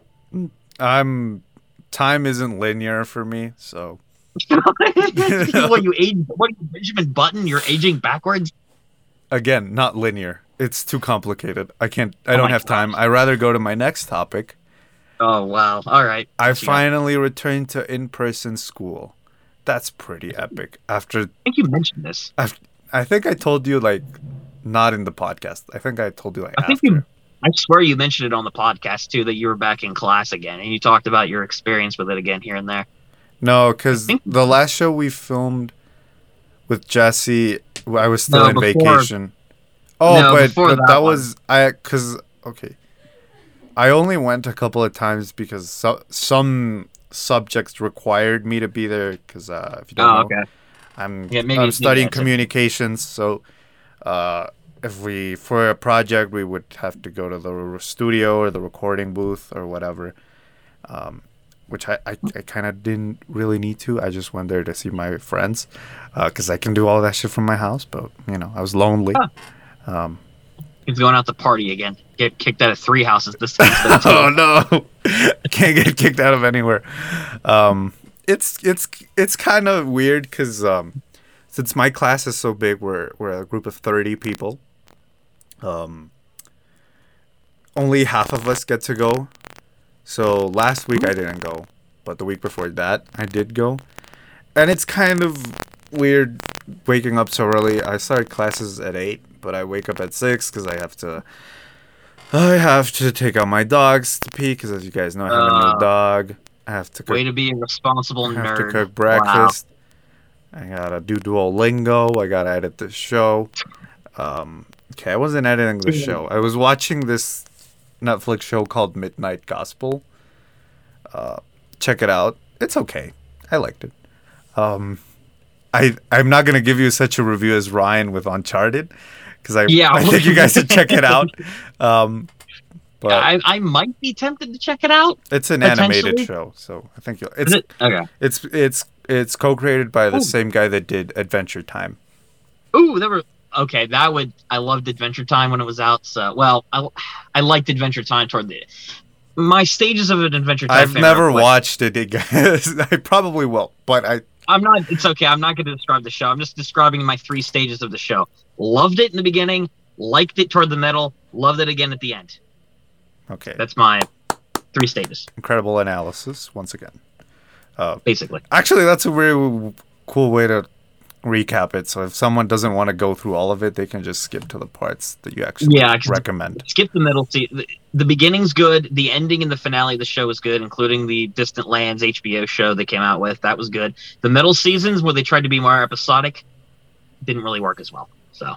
I'm. Time isn't linear for me, so what you age? What you, Benjamin Button? You're aging backwards. again, not linear. It's too complicated. I can't. I Oh don't have time. I rather go to my next topic. Oh wow! All right. I What you got? finally returned to in-person school. That's pretty epic. After I think you mentioned this. After, I think I told you like not in the podcast. I think I told you like I think after. you I swear you mentioned it on the podcast too that you were back in class again and you talked about your experience with it again here and there. No, because think- the last show we filmed with Jesse, I was still No, in before- vacation. Oh, No, but, but that that, was I because okay, I only went a couple of times because so, some subjects required me to be there. Because uh, if you don't Oh, know, okay. I'm Yeah, I'm studying communications, so uh, if we for a project we would have to go to the studio or the recording booth or whatever. Um, which I, I, I kind of didn't really need to. I just went there to see my friends because I can do all that shit from my house. But you know, I was lonely. Huh. He's going out to party again. Get kicked out of three houses this time. instead of two. oh no can't get kicked out of anywhere um it's it's it's kind of weird because um since my class is so big we're we're a group of 30 people um only half of us get to go so last week i didn't go but the week before that i did go and it's kind of weird waking up so early i start classes at 8 but i wake up at 6 because i have to I have to take out my dogs to pee because, as you guys know, I have a Uh, new dog. I have to cook, Way to be a responsible I have nerd. to cook Wow. breakfast. I gotta do Duolingo. I gotta edit the show. Um, okay, I wasn't editing the show. I was watching this Netflix show called Midnight Gospel. Uh, check it out. It's okay. I liked it. Um, I I'm not gonna give you such a review as Rian with Uncharted because I Yeah. I think you guys should check it out. Um, but I, I might be tempted to check it out. it's an animated show, so I think you'll, it's it? Okay. it's it's it's co-created by the Ooh. same guy that did Adventure Time. Ooh, there were. Okay, that would. I loved Adventure Time when it was out. So, well, I, I liked Adventure Time toward the. My stages of an Adventure Time. I've never watched it. I probably will, but I I'm not. It's okay. I'm not going to describe the show. I'm just describing my three stages of the show. Loved it in the beginning. Liked it toward the middle. Loved it again at the end. okay. That's my three stages, Incredible analysis once again. Uh, basically. Actually, that's a very cool way to recap it. So if someone doesn't want to go through all of it, they can just skip to the parts that you actually Yeah, recommend. Skip the middle. See, the, the beginning's good. The ending and the finale of the show is good, including the Distant Lands HBO show they came out with. That was good. The middle seasons where they tried to be more episodic didn't really work as well. So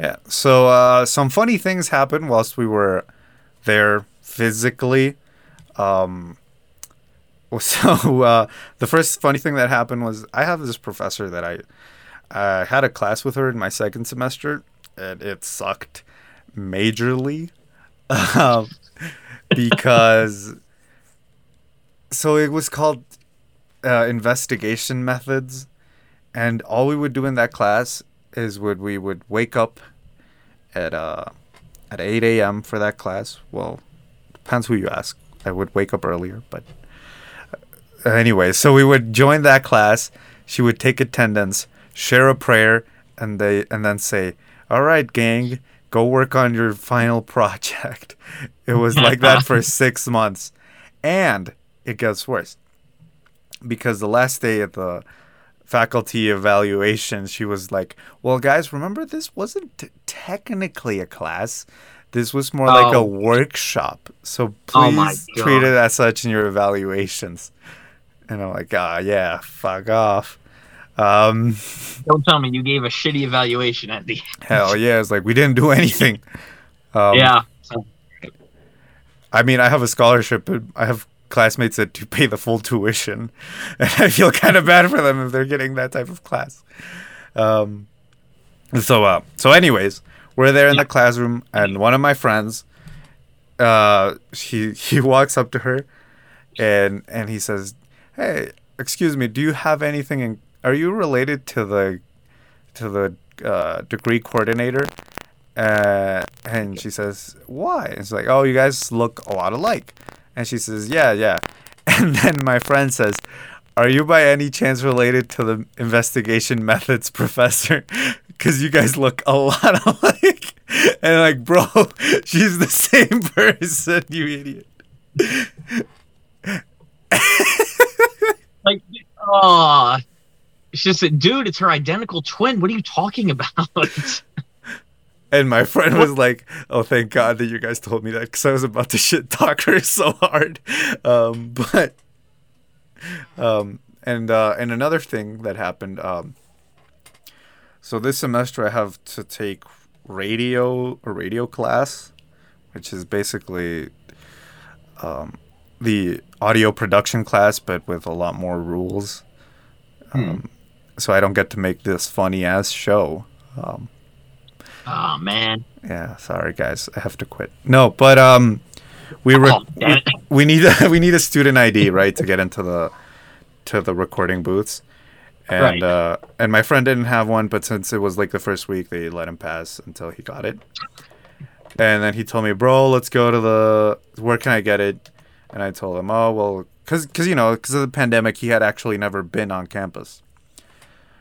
Yeah. So uh, some funny things happened whilst we were there physically. Um, so uh, the first funny thing that happened was I have this professor that I I had a class with her in my second semester, and it sucked majorly um, because so it was called uh, investigation methods, and all we would do in that class is would we would wake up at uh at 8 a.m. for that class. Well, depends who you ask. I would wake up earlier, but anyway, so we would join that class. She would take attendance, share a prayer, and they and then say, "All right, gang, go work on your final project." It was like that for six months, and it gets worse because the last day of the faculty evaluation, she was like, "Well, guys, remember this wasn't t- technically a class. This was more like a Oh. workshop. So Oh please treat it as such in your evaluations." And I'm like, "Ah, yeah, fuck off." Um, don't tell me you gave a shitty evaluation at the. hell yeah, it's like we didn't do anything. Um, yeah. I mean, I have a scholarship, but I have classmates that do pay the full tuition, and I feel kind of bad for them if they're getting that type of class. Um, so, uh, so, anyways, we're there in the classroom, and one of my friends, uh, he he walks up to her, and and he says, "Hey, excuse me, do you have anything? In, are you related to the to the uh, degree coordinator?" Uh, and she says, "Why?" It's like, "Oh, you guys look a lot alike." And she says, "Yeah, yeah." And then my friend says, "Are you by any chance related to the investigation methods professor? Because you guys look a lot alike." And I'm like, bro, she's the same person, you idiot. Oh, it's just that, dude. It's her identical twin. What are you talking about? And my friend was like, "Oh, thank God that you guys told me that, because I was about to shit talk her so hard." Um, but, um, and uh, and another thing that happened, um, So this semester I have to take radio a radio class, which is basically um, the audio production class, but with a lot more rules. Um, So I don't get to make this funny ass show. Um, Oh man. yeah, sorry guys, I have to quit. No, but um, we re- Oh, damn it. we need we need a student ID right to get into the to the recording booths, and Right. uh, and my friend didn't have one, but since it was like the first week, they let him pass until he got it. And then he told me, bro, let's go to the where can I get it? And I told him, oh well, cause cause you know because of the pandemic, he had actually never been on campus.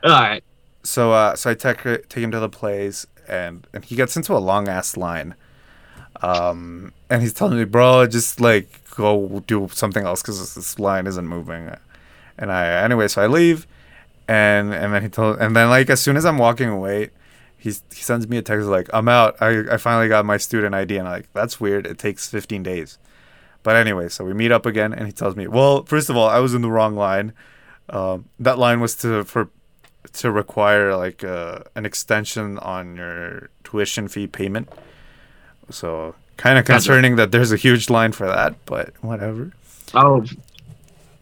All right. So uh, so I take take him to the place, and and he gets into a long ass line. Um, and he's telling me, bro, just like go do something else because this line isn't moving. And I anyway, so I leave, and and then he told, and then like as soon as I'm walking away, he's he sends me a text like I'm out. I I finally got my student ID, and I'm like that's weird. It takes 15 days. But anyway, so we meet up again, and he tells me, well, first of all, I was in the wrong line. Um, that line was to for to require like uh, an extension on your tuition fee payment. So kind of concerning that there's a huge line for that, but whatever. Oh.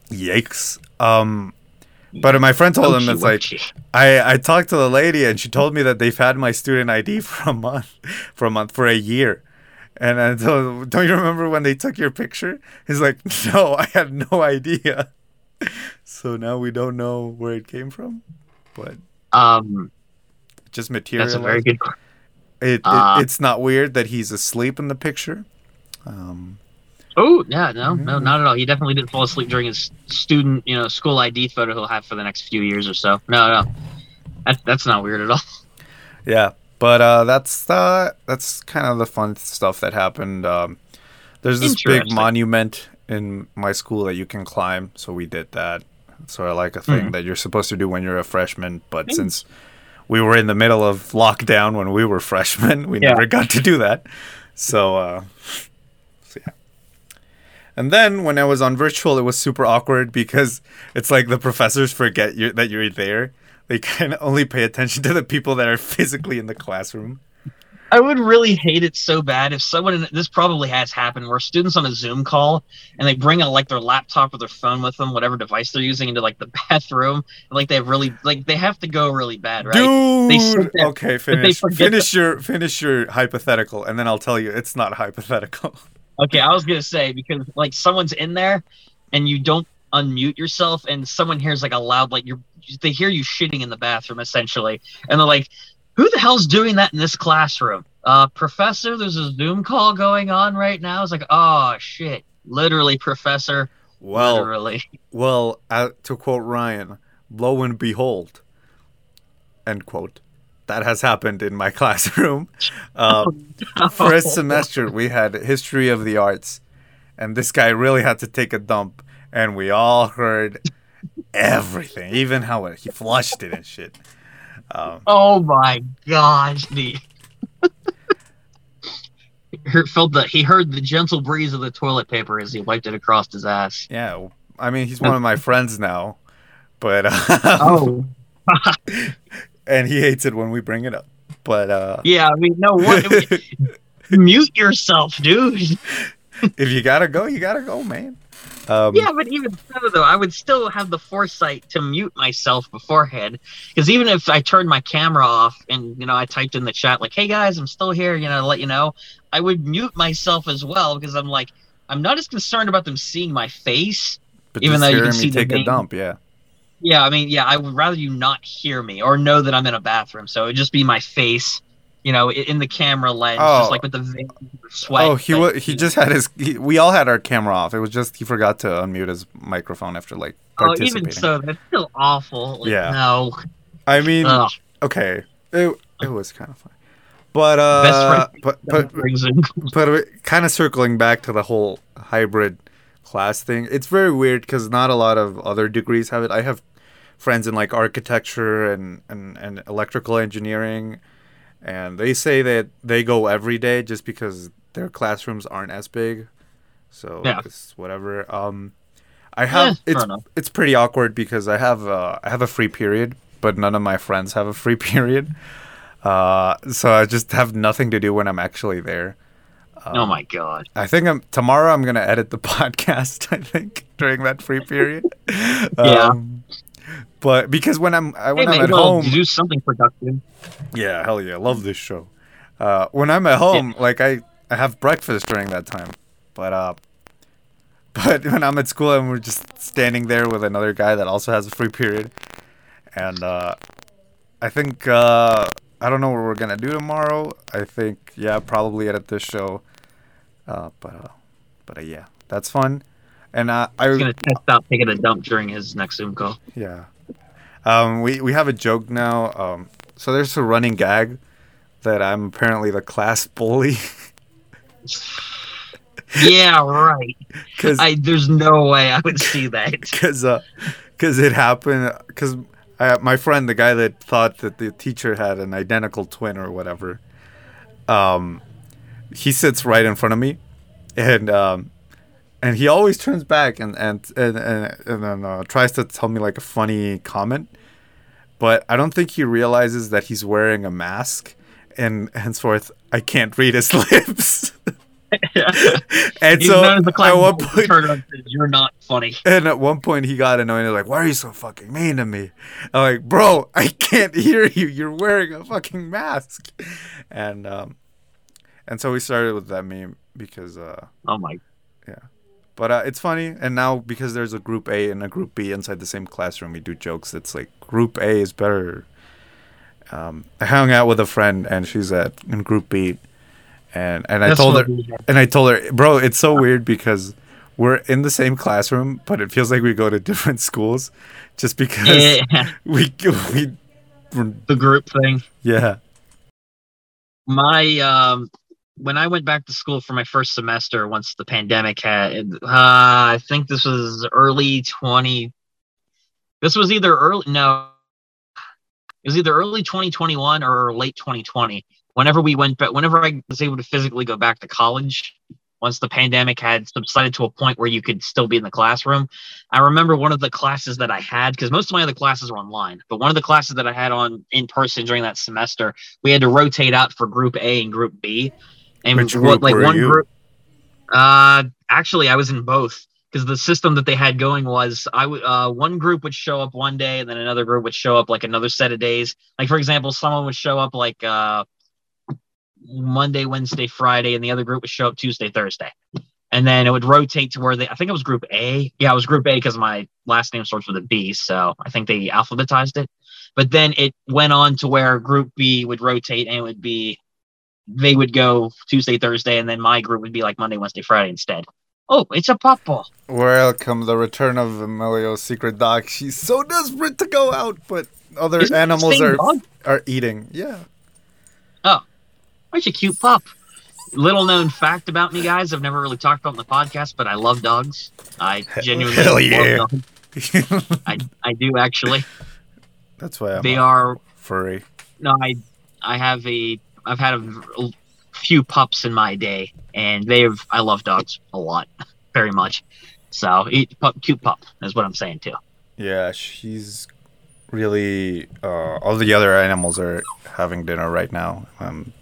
Yikes. Um, but my friend told him it's like. I I talked to the lady and she told me that they've had my student ID for a month, for a month, for a year. And I told, don't you remember when they took your picture? He's like, no, I had no idea. So now we don't know where it came from, but Um. just Material. That's a very good. It, it Uh, it's not weird that he's asleep in the picture. Um, Oh yeah, no, no, not at all. He definitely didn't fall asleep during his student, you know, school ID photo he'll have for the next few years or so. No, no, that's that's not weird at all. yeah, but uh, that's uh, that's kind of the fun stuff that happened. Um, there's this big monument in my school that you can climb, so we did that. Sort of like a thing Mhm. that you're supposed to do when you're a freshman, but Mm. since we were in the middle of lockdown when we were freshmen, we Yeah. never got to do that. So, uh, so yeah. And then when I was on virtual, it was super awkward because it's like the professors forget you that you're there. They can only pay attention to the people that are physically in the classroom. I would really hate it so bad if someone in, this probably has happened where students on a Zoom call and they bring a, like their laptop or their phone with them, whatever device they're using, into like the bathroom. And, like they have really like they have to go really bad, right? They Dude, there, okay, finish finish your finish your hypothetical, and then I'll tell you it's not hypothetical. Okay, I was gonna say because like someone's in there and you don't unmute yourself and someone hears like a loud like you're they hear you shitting in the bathroom essentially and they're like who the hell's doing that in this classroom? Uh professor there's a zoom call going on right now. It's like oh shit. Literally professor. Well, literally. well, uh, to quote Rian, "Lo and behold," end quote. That has happened in my classroom. Um, first semester we had history of the arts and this guy really had to take a dump and we all heard everything even how it, he flushed it and shit um, oh my gosh the He felt the he heard the gentle breeze of the toilet paper as he wiped it across his ass yeah i mean he's one of my friends now but uh, oh and he hates it when we bring it up but uh, Yeah, I mean, no, what? mute yourself, dude. if you gotta go you gotta go man um, Yeah, but even so, though, I would still have the foresight to mute myself beforehand. Because even if I turned my camera off and, you know, I typed in the chat, like, hey guys, I'm still here, you know, to let you know, I would mute myself as well because I'm like, I'm not as concerned about them seeing my face. but even though you can see the take a dump yeah Yeah, I mean, yeah, I would rather you not hear me or know that I'm in a bathroom. So it'd just be my face, you know, in the camera lens, Oh. just like with the sweat. oh he but- wa- he just had his he, we all had our camera off it was just he forgot to unmute his microphone after like Oh, even so, that's still awful. Like, Yeah. No. i mean Ugh. okay it, it was kind of fun but uh Best but but but kind of circling back to the whole hybrid class thing it's very weird because not a lot of other degrees have it i have friends in like architecture and, and, and electrical engineering and they say that they go every day just because their classrooms aren't as big so Yeah. it's whatever um i have Eh, it's it's pretty awkward because i have uh i have a free period but none of my friends have a free period. Uh, so I just have nothing to do when I'm actually there. oh my god. I think I'm tomorrow. I'm gonna edit the podcast. I think during that free period. Yeah. Um, but because when I'm I- when Hey, I'm man, at home, do something productive. yeah, hell yeah, love this show. Uh, when I'm at home, like I I have breakfast during that time, but uh, but when I'm at school and we're just standing there with another guy that also has a free period, and uh, I think uh, I don't know what we're gonna do tomorrow. I think yeah, probably edit this show. Uh, but uh, but uh, yeah, that's fun. And uh, I He's gonna test out taking a dump during his next Zoom call. yeah. Um, we, we have a joke now. Um, so there's a running gag that I'm apparently the class bully. yeah, right. Because I there's no way I would see that. cause, uh, cause it happened. Because my friend, the guy that thought that the teacher had an identical twin or whatever, um, he sits right in front of me. And um, and he always turns back and and and and, and then uh, tries to tell me like a funny comment, but I don't think he realizes that he's wearing a mask, and henceforth I can't read his lips. and He's so known as the class at one point, Turn around and says, You're not funny. and at one point he got annoyed. He's like, "Why are you so fucking mean to me?" I'm like, "Bro, I can't hear you. You're wearing a fucking mask." And um, and so we started with that meme because uh, Oh my but uh, it's funny, and now because there's a group A and a group B inside the same classroom, we do jokes. It's like group A is better. Um, I hung out with a friend, and she's at in group B, and and I That's told her, what we had. and I told her, bro, it's so weird because we're in the same classroom, but it feels like we go to different schools, just because Yeah, we we the group thing. yeah my um when I went back to school for my first semester once the pandemic had uh I think this was early 20 this was either early no it was either early 2021 or late 2020 whenever we went but whenever I was able to physically go back to college once the pandemic had subsided to a point where you could still be in the classroom I remember one of the classes that I had because most of my other classes were online but one of the classes that I had on in person during that semester we had to rotate out for group A and group B. And Which what like one you? group uh actually I was in both because the system that they had going was I would uh one group would show up one day and then another group would show up like another set of days. Like for example, someone would show up like uh Monday, Wednesday, Friday, and the other group would show up Tuesday, Thursday. And then it would rotate to where they I think it was group A. Yeah, it was group A because my last name starts with a B, so I think they alphabetized it. But then it went on to where group B would rotate and it would be they would go Tuesday, Thursday, and then my group would be like Monday, Wednesday, Friday instead. Oh, it's a pop ball. Welcome the return of Emilio's secret dog. She's so desperate to go out, but other Isn't animals are dog? are eating. Yeah. Oh, such a cute pup. Little known fact about me, guys. I've never really talked about in the podcast, but I love dogs. I genuinely Hell love yeah. dogs. I, I do actually. That's why I'm They are furry. no, I I have a I've had a few pups in my day, and they've I love dogs a lot, very much. So eat pup, cute pup is what I'm saying too. Yeah, she's really. Uh, all the other animals are having dinner right now. Um,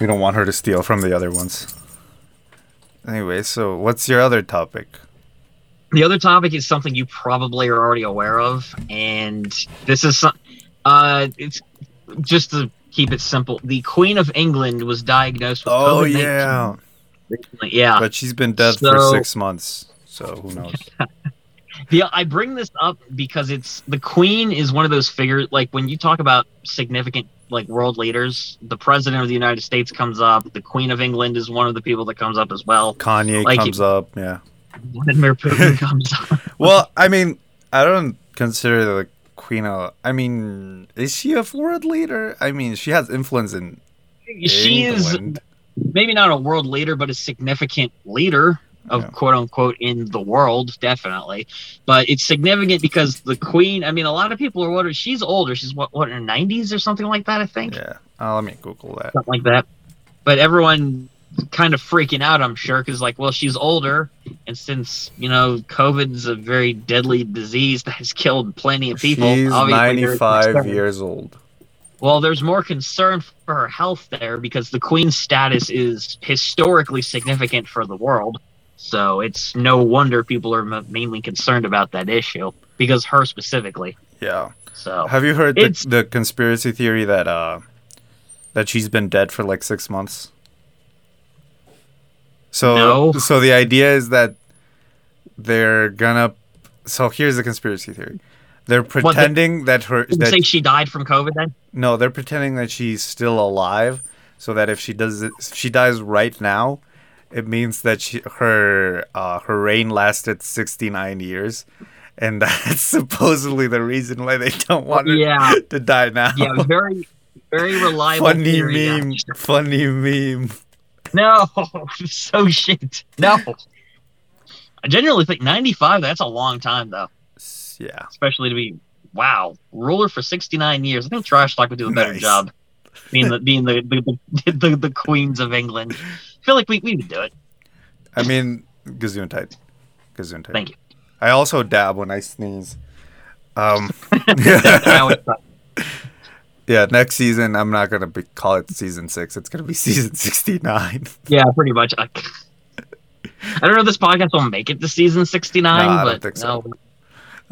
we don't want her to steal from the other ones. Anyway, so what's your other topic? The other topic is something you probably are already aware of, and this is some, uh, it's just to keep it simple. The Queen of England was diagnosed with Oh COVID-19 yeah, recently. Yeah, but she's been dead for six months, so who knows? the I bring this up because it's the Queen is one of those figures. Like when you talk about significant like world leaders, the President of the United States comes up. The Queen of England is one of the people that comes up as well. Kanye Like- comes up, yeah. Vladimir Putin comes up. Well, I mean, I don't consider the queen I mean, is she a world leader? I mean, she has influence in She is maybe not a world leader, but a significant leader of Yeah. quote unquote in the world, definitely. But it's significant because the queen. I mean, a lot of people are wondering. She's older. She's what, what in her nineties or something like that. I think Yeah. Uh, let me Google that. something like that. But everyone kind of freaking out. I'm sure because like, well, she's older, And since you know COVID's a very deadly disease that has killed plenty of people, She's obviously 95 years old. Well, there's more concern for her health there because the queen's status is historically significant for the world. So it's no wonder people are m- mainly concerned about that issue because her specifically. Yeah. So Have you heard the, the conspiracy theory that uh that she's been dead for like six months? So No. so the idea is that they're gonna. So here's the conspiracy theory. They're they- pretending that her you that say she died from COVID then? no, they're pretending that she's still alive, so that if she does if she dies right now, it means that she her uh, her reign lasted 69 years, and that's supposedly the reason why they don't want her Yeah. to die now. Yeah, very, very reliable. funny theory, meme, funny meme. No, so shit. No. I genuinely think 95, that's a long time, though. Yeah, Especially to be, wow, ruler for 69 years. I think Trash Talk would do a better Nice. job being the being the the, the, the, the queens of England. I feel like we, we would do it. I mean, Gesundheit, Gesundheit. Thank you. I also dab when I sneeze. Um, I always thought- yeah, next season I'm not gonna be, call it season six. It's gonna be season sixty nine. yeah, pretty much. I, I don't know if this podcast will make it to season 69, No, I don't think so. no,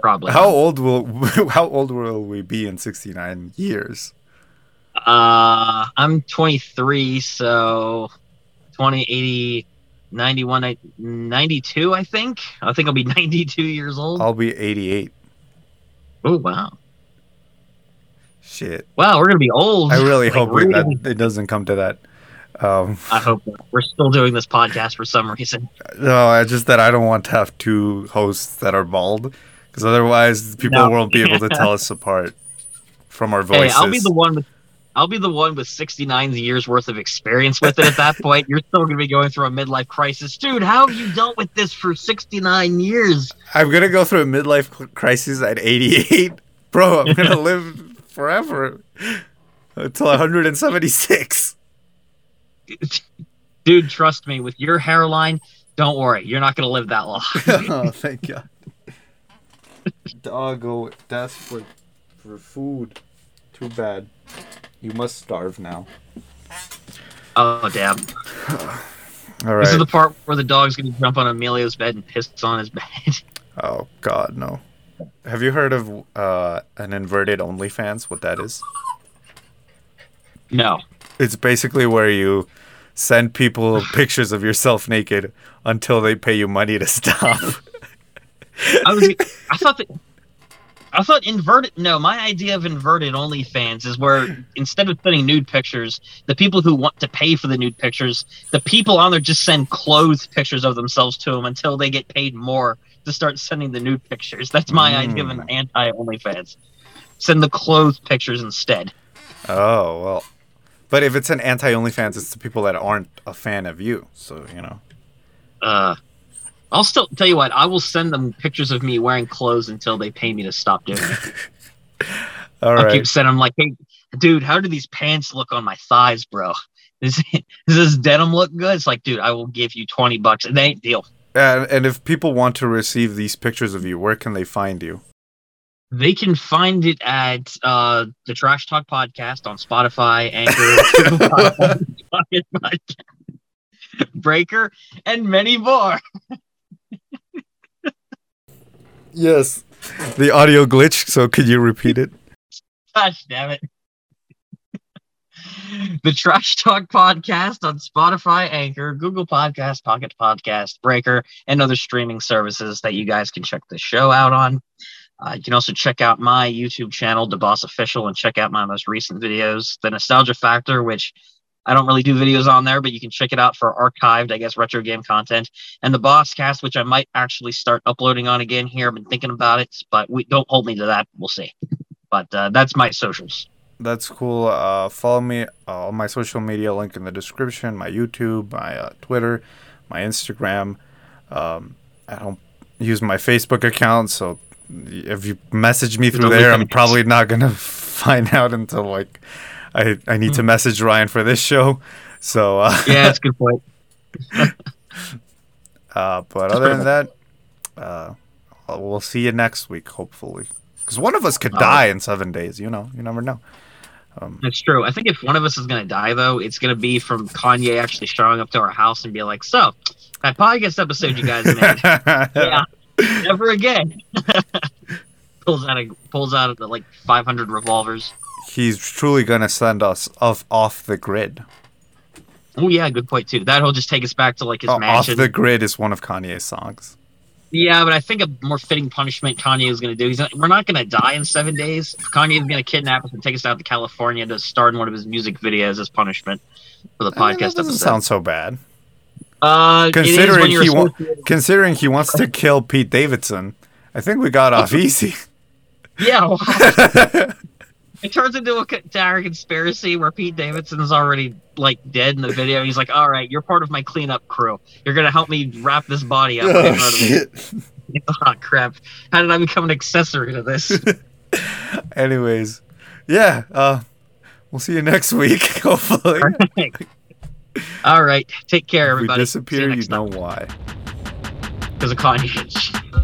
probably. How old will how old will we be in sixty nine years? Uh, I'm 23, so 20, 80, 91, 92, I think. I think I'll be 92 years old. I'll be eighty eight. Oh, wow. Shit, Wow, we're going to be old. I really Like, hope really? that it doesn't come to that. Um, I hope not. we're still doing this podcast for some reason. no, I just that I don't want to have two hosts that are bald, because otherwise people No. won't be able to tell us apart from our Hey, voices. I'll be the one with. I'll be the one with 69 years worth of experience with it at that point. You're still going to be going through a midlife crisis. Dude, how have you dealt with this for 69 years? I'm gonna go through a midlife crisis at 88, bro. I'm gonna live forever until 176. Dude, trust me, with your hairline, don't worry. You're not going to live that long. oh, thank God. Doggo, oh, desperate for food. Too bad. You must starve now. oh, damn. All This is the part where the dog's going to jump on Emilio's bed and piss on his bed. Oh God, no. Have you heard of uh, an inverted OnlyFans? What that is? no. It's basically where you send people pictures of yourself naked until they pay you money to stop. I was I thought that I thought inverted no, my idea of inverted OnlyFans is where instead of sending nude pictures, the people who want to pay for the nude pictures, the people on there just send clothed pictures of themselves to them until they get paid more to start sending the nude pictures. That's my idea of an anti OnlyFans. Send the clothes pictures instead. Oh well, but if it's an anti OnlyFans, it's the people that aren't a fan of you. So you know. Uh I'll still tell you what, I will send them pictures of me wearing clothes until they pay me to stop doing it. All I'll right. keep sending them like, hey, dude, how do these pants look on my thighs, bro? Does, does this denim look good? It's like, dude, I will give you 20 bucks. It ain't deal. And, and if people want to receive these pictures of you, where can they find you? They can find it at uh, the Trash Talk Podcast on Spotify, Anchor, Pocket Podcast, Breaker, and many more. Yes. The audio glitch. So could you repeat it? Gosh damn it. the Trash Talk Podcast on Spotify, Anchor, Google Podcast, Pocket Podcast, Breaker, and other streaming services that you guys can check the show out on. Uh, you can also check out my YouTube channel, The Boss Official, and check out my most recent videos, The Nostalgia Factor, which I don't really do videos on there, but you can check it out for archived, I guess, retro game content, and the Boss Cast, which I might actually start uploading on again here. I've been thinking about it, but we don't hold me to that. We'll see. But uh, that's my socials. That's cool. Uh, follow me uh, on my social media link in the description. My YouTube, my uh, Twitter, my Instagram. Um, I don't use my Facebook account, so if you message me through there, I'm probably not gonna find out until like I I need to message Rian for this show. So uh, Yeah, that's a good point. Uh, but other than that, uh, we'll see you next week, hopefully. Because one of us could die in seven days. You know, you never know. Um, That's true. I think if one of us is gonna die, though, it's gonna be from Kanye actually showing up to our house and be like, "So, that podcast episode you guys made, yeah, never again." pulls out a pulls out the, like 500 revolvers. He's truly gonna send us off off the grid. Oh yeah, good point too. That'll just take us back to like his Oh, off the grid is one of Kanye's songs. Yeah, but I think a more fitting punishment Kanye is going to do. He's not, we're not going to die in seven days. Kanye is going to kidnap us and take us out to California to star in one of his music videos as punishment for the I mean, podcast that doesn't episode. sound so bad. uh, it is when Considering he wa- considering he wants to kill Pete Davidson, I think we got off easy. yeah, well, it turns into a entire conspiracy where Pete Davidson's already like dead in the video. He's like, "All right, you're part of my cleanup crew. You're going to help me wrap this body up." oh in front of me." shit. Oh crap! How did I become an accessory to this? Anyways, yeah. Uh, we'll see you next week. Hopefully, All right, take care, if we everybody. Disappear, you next know why. because of Kanye.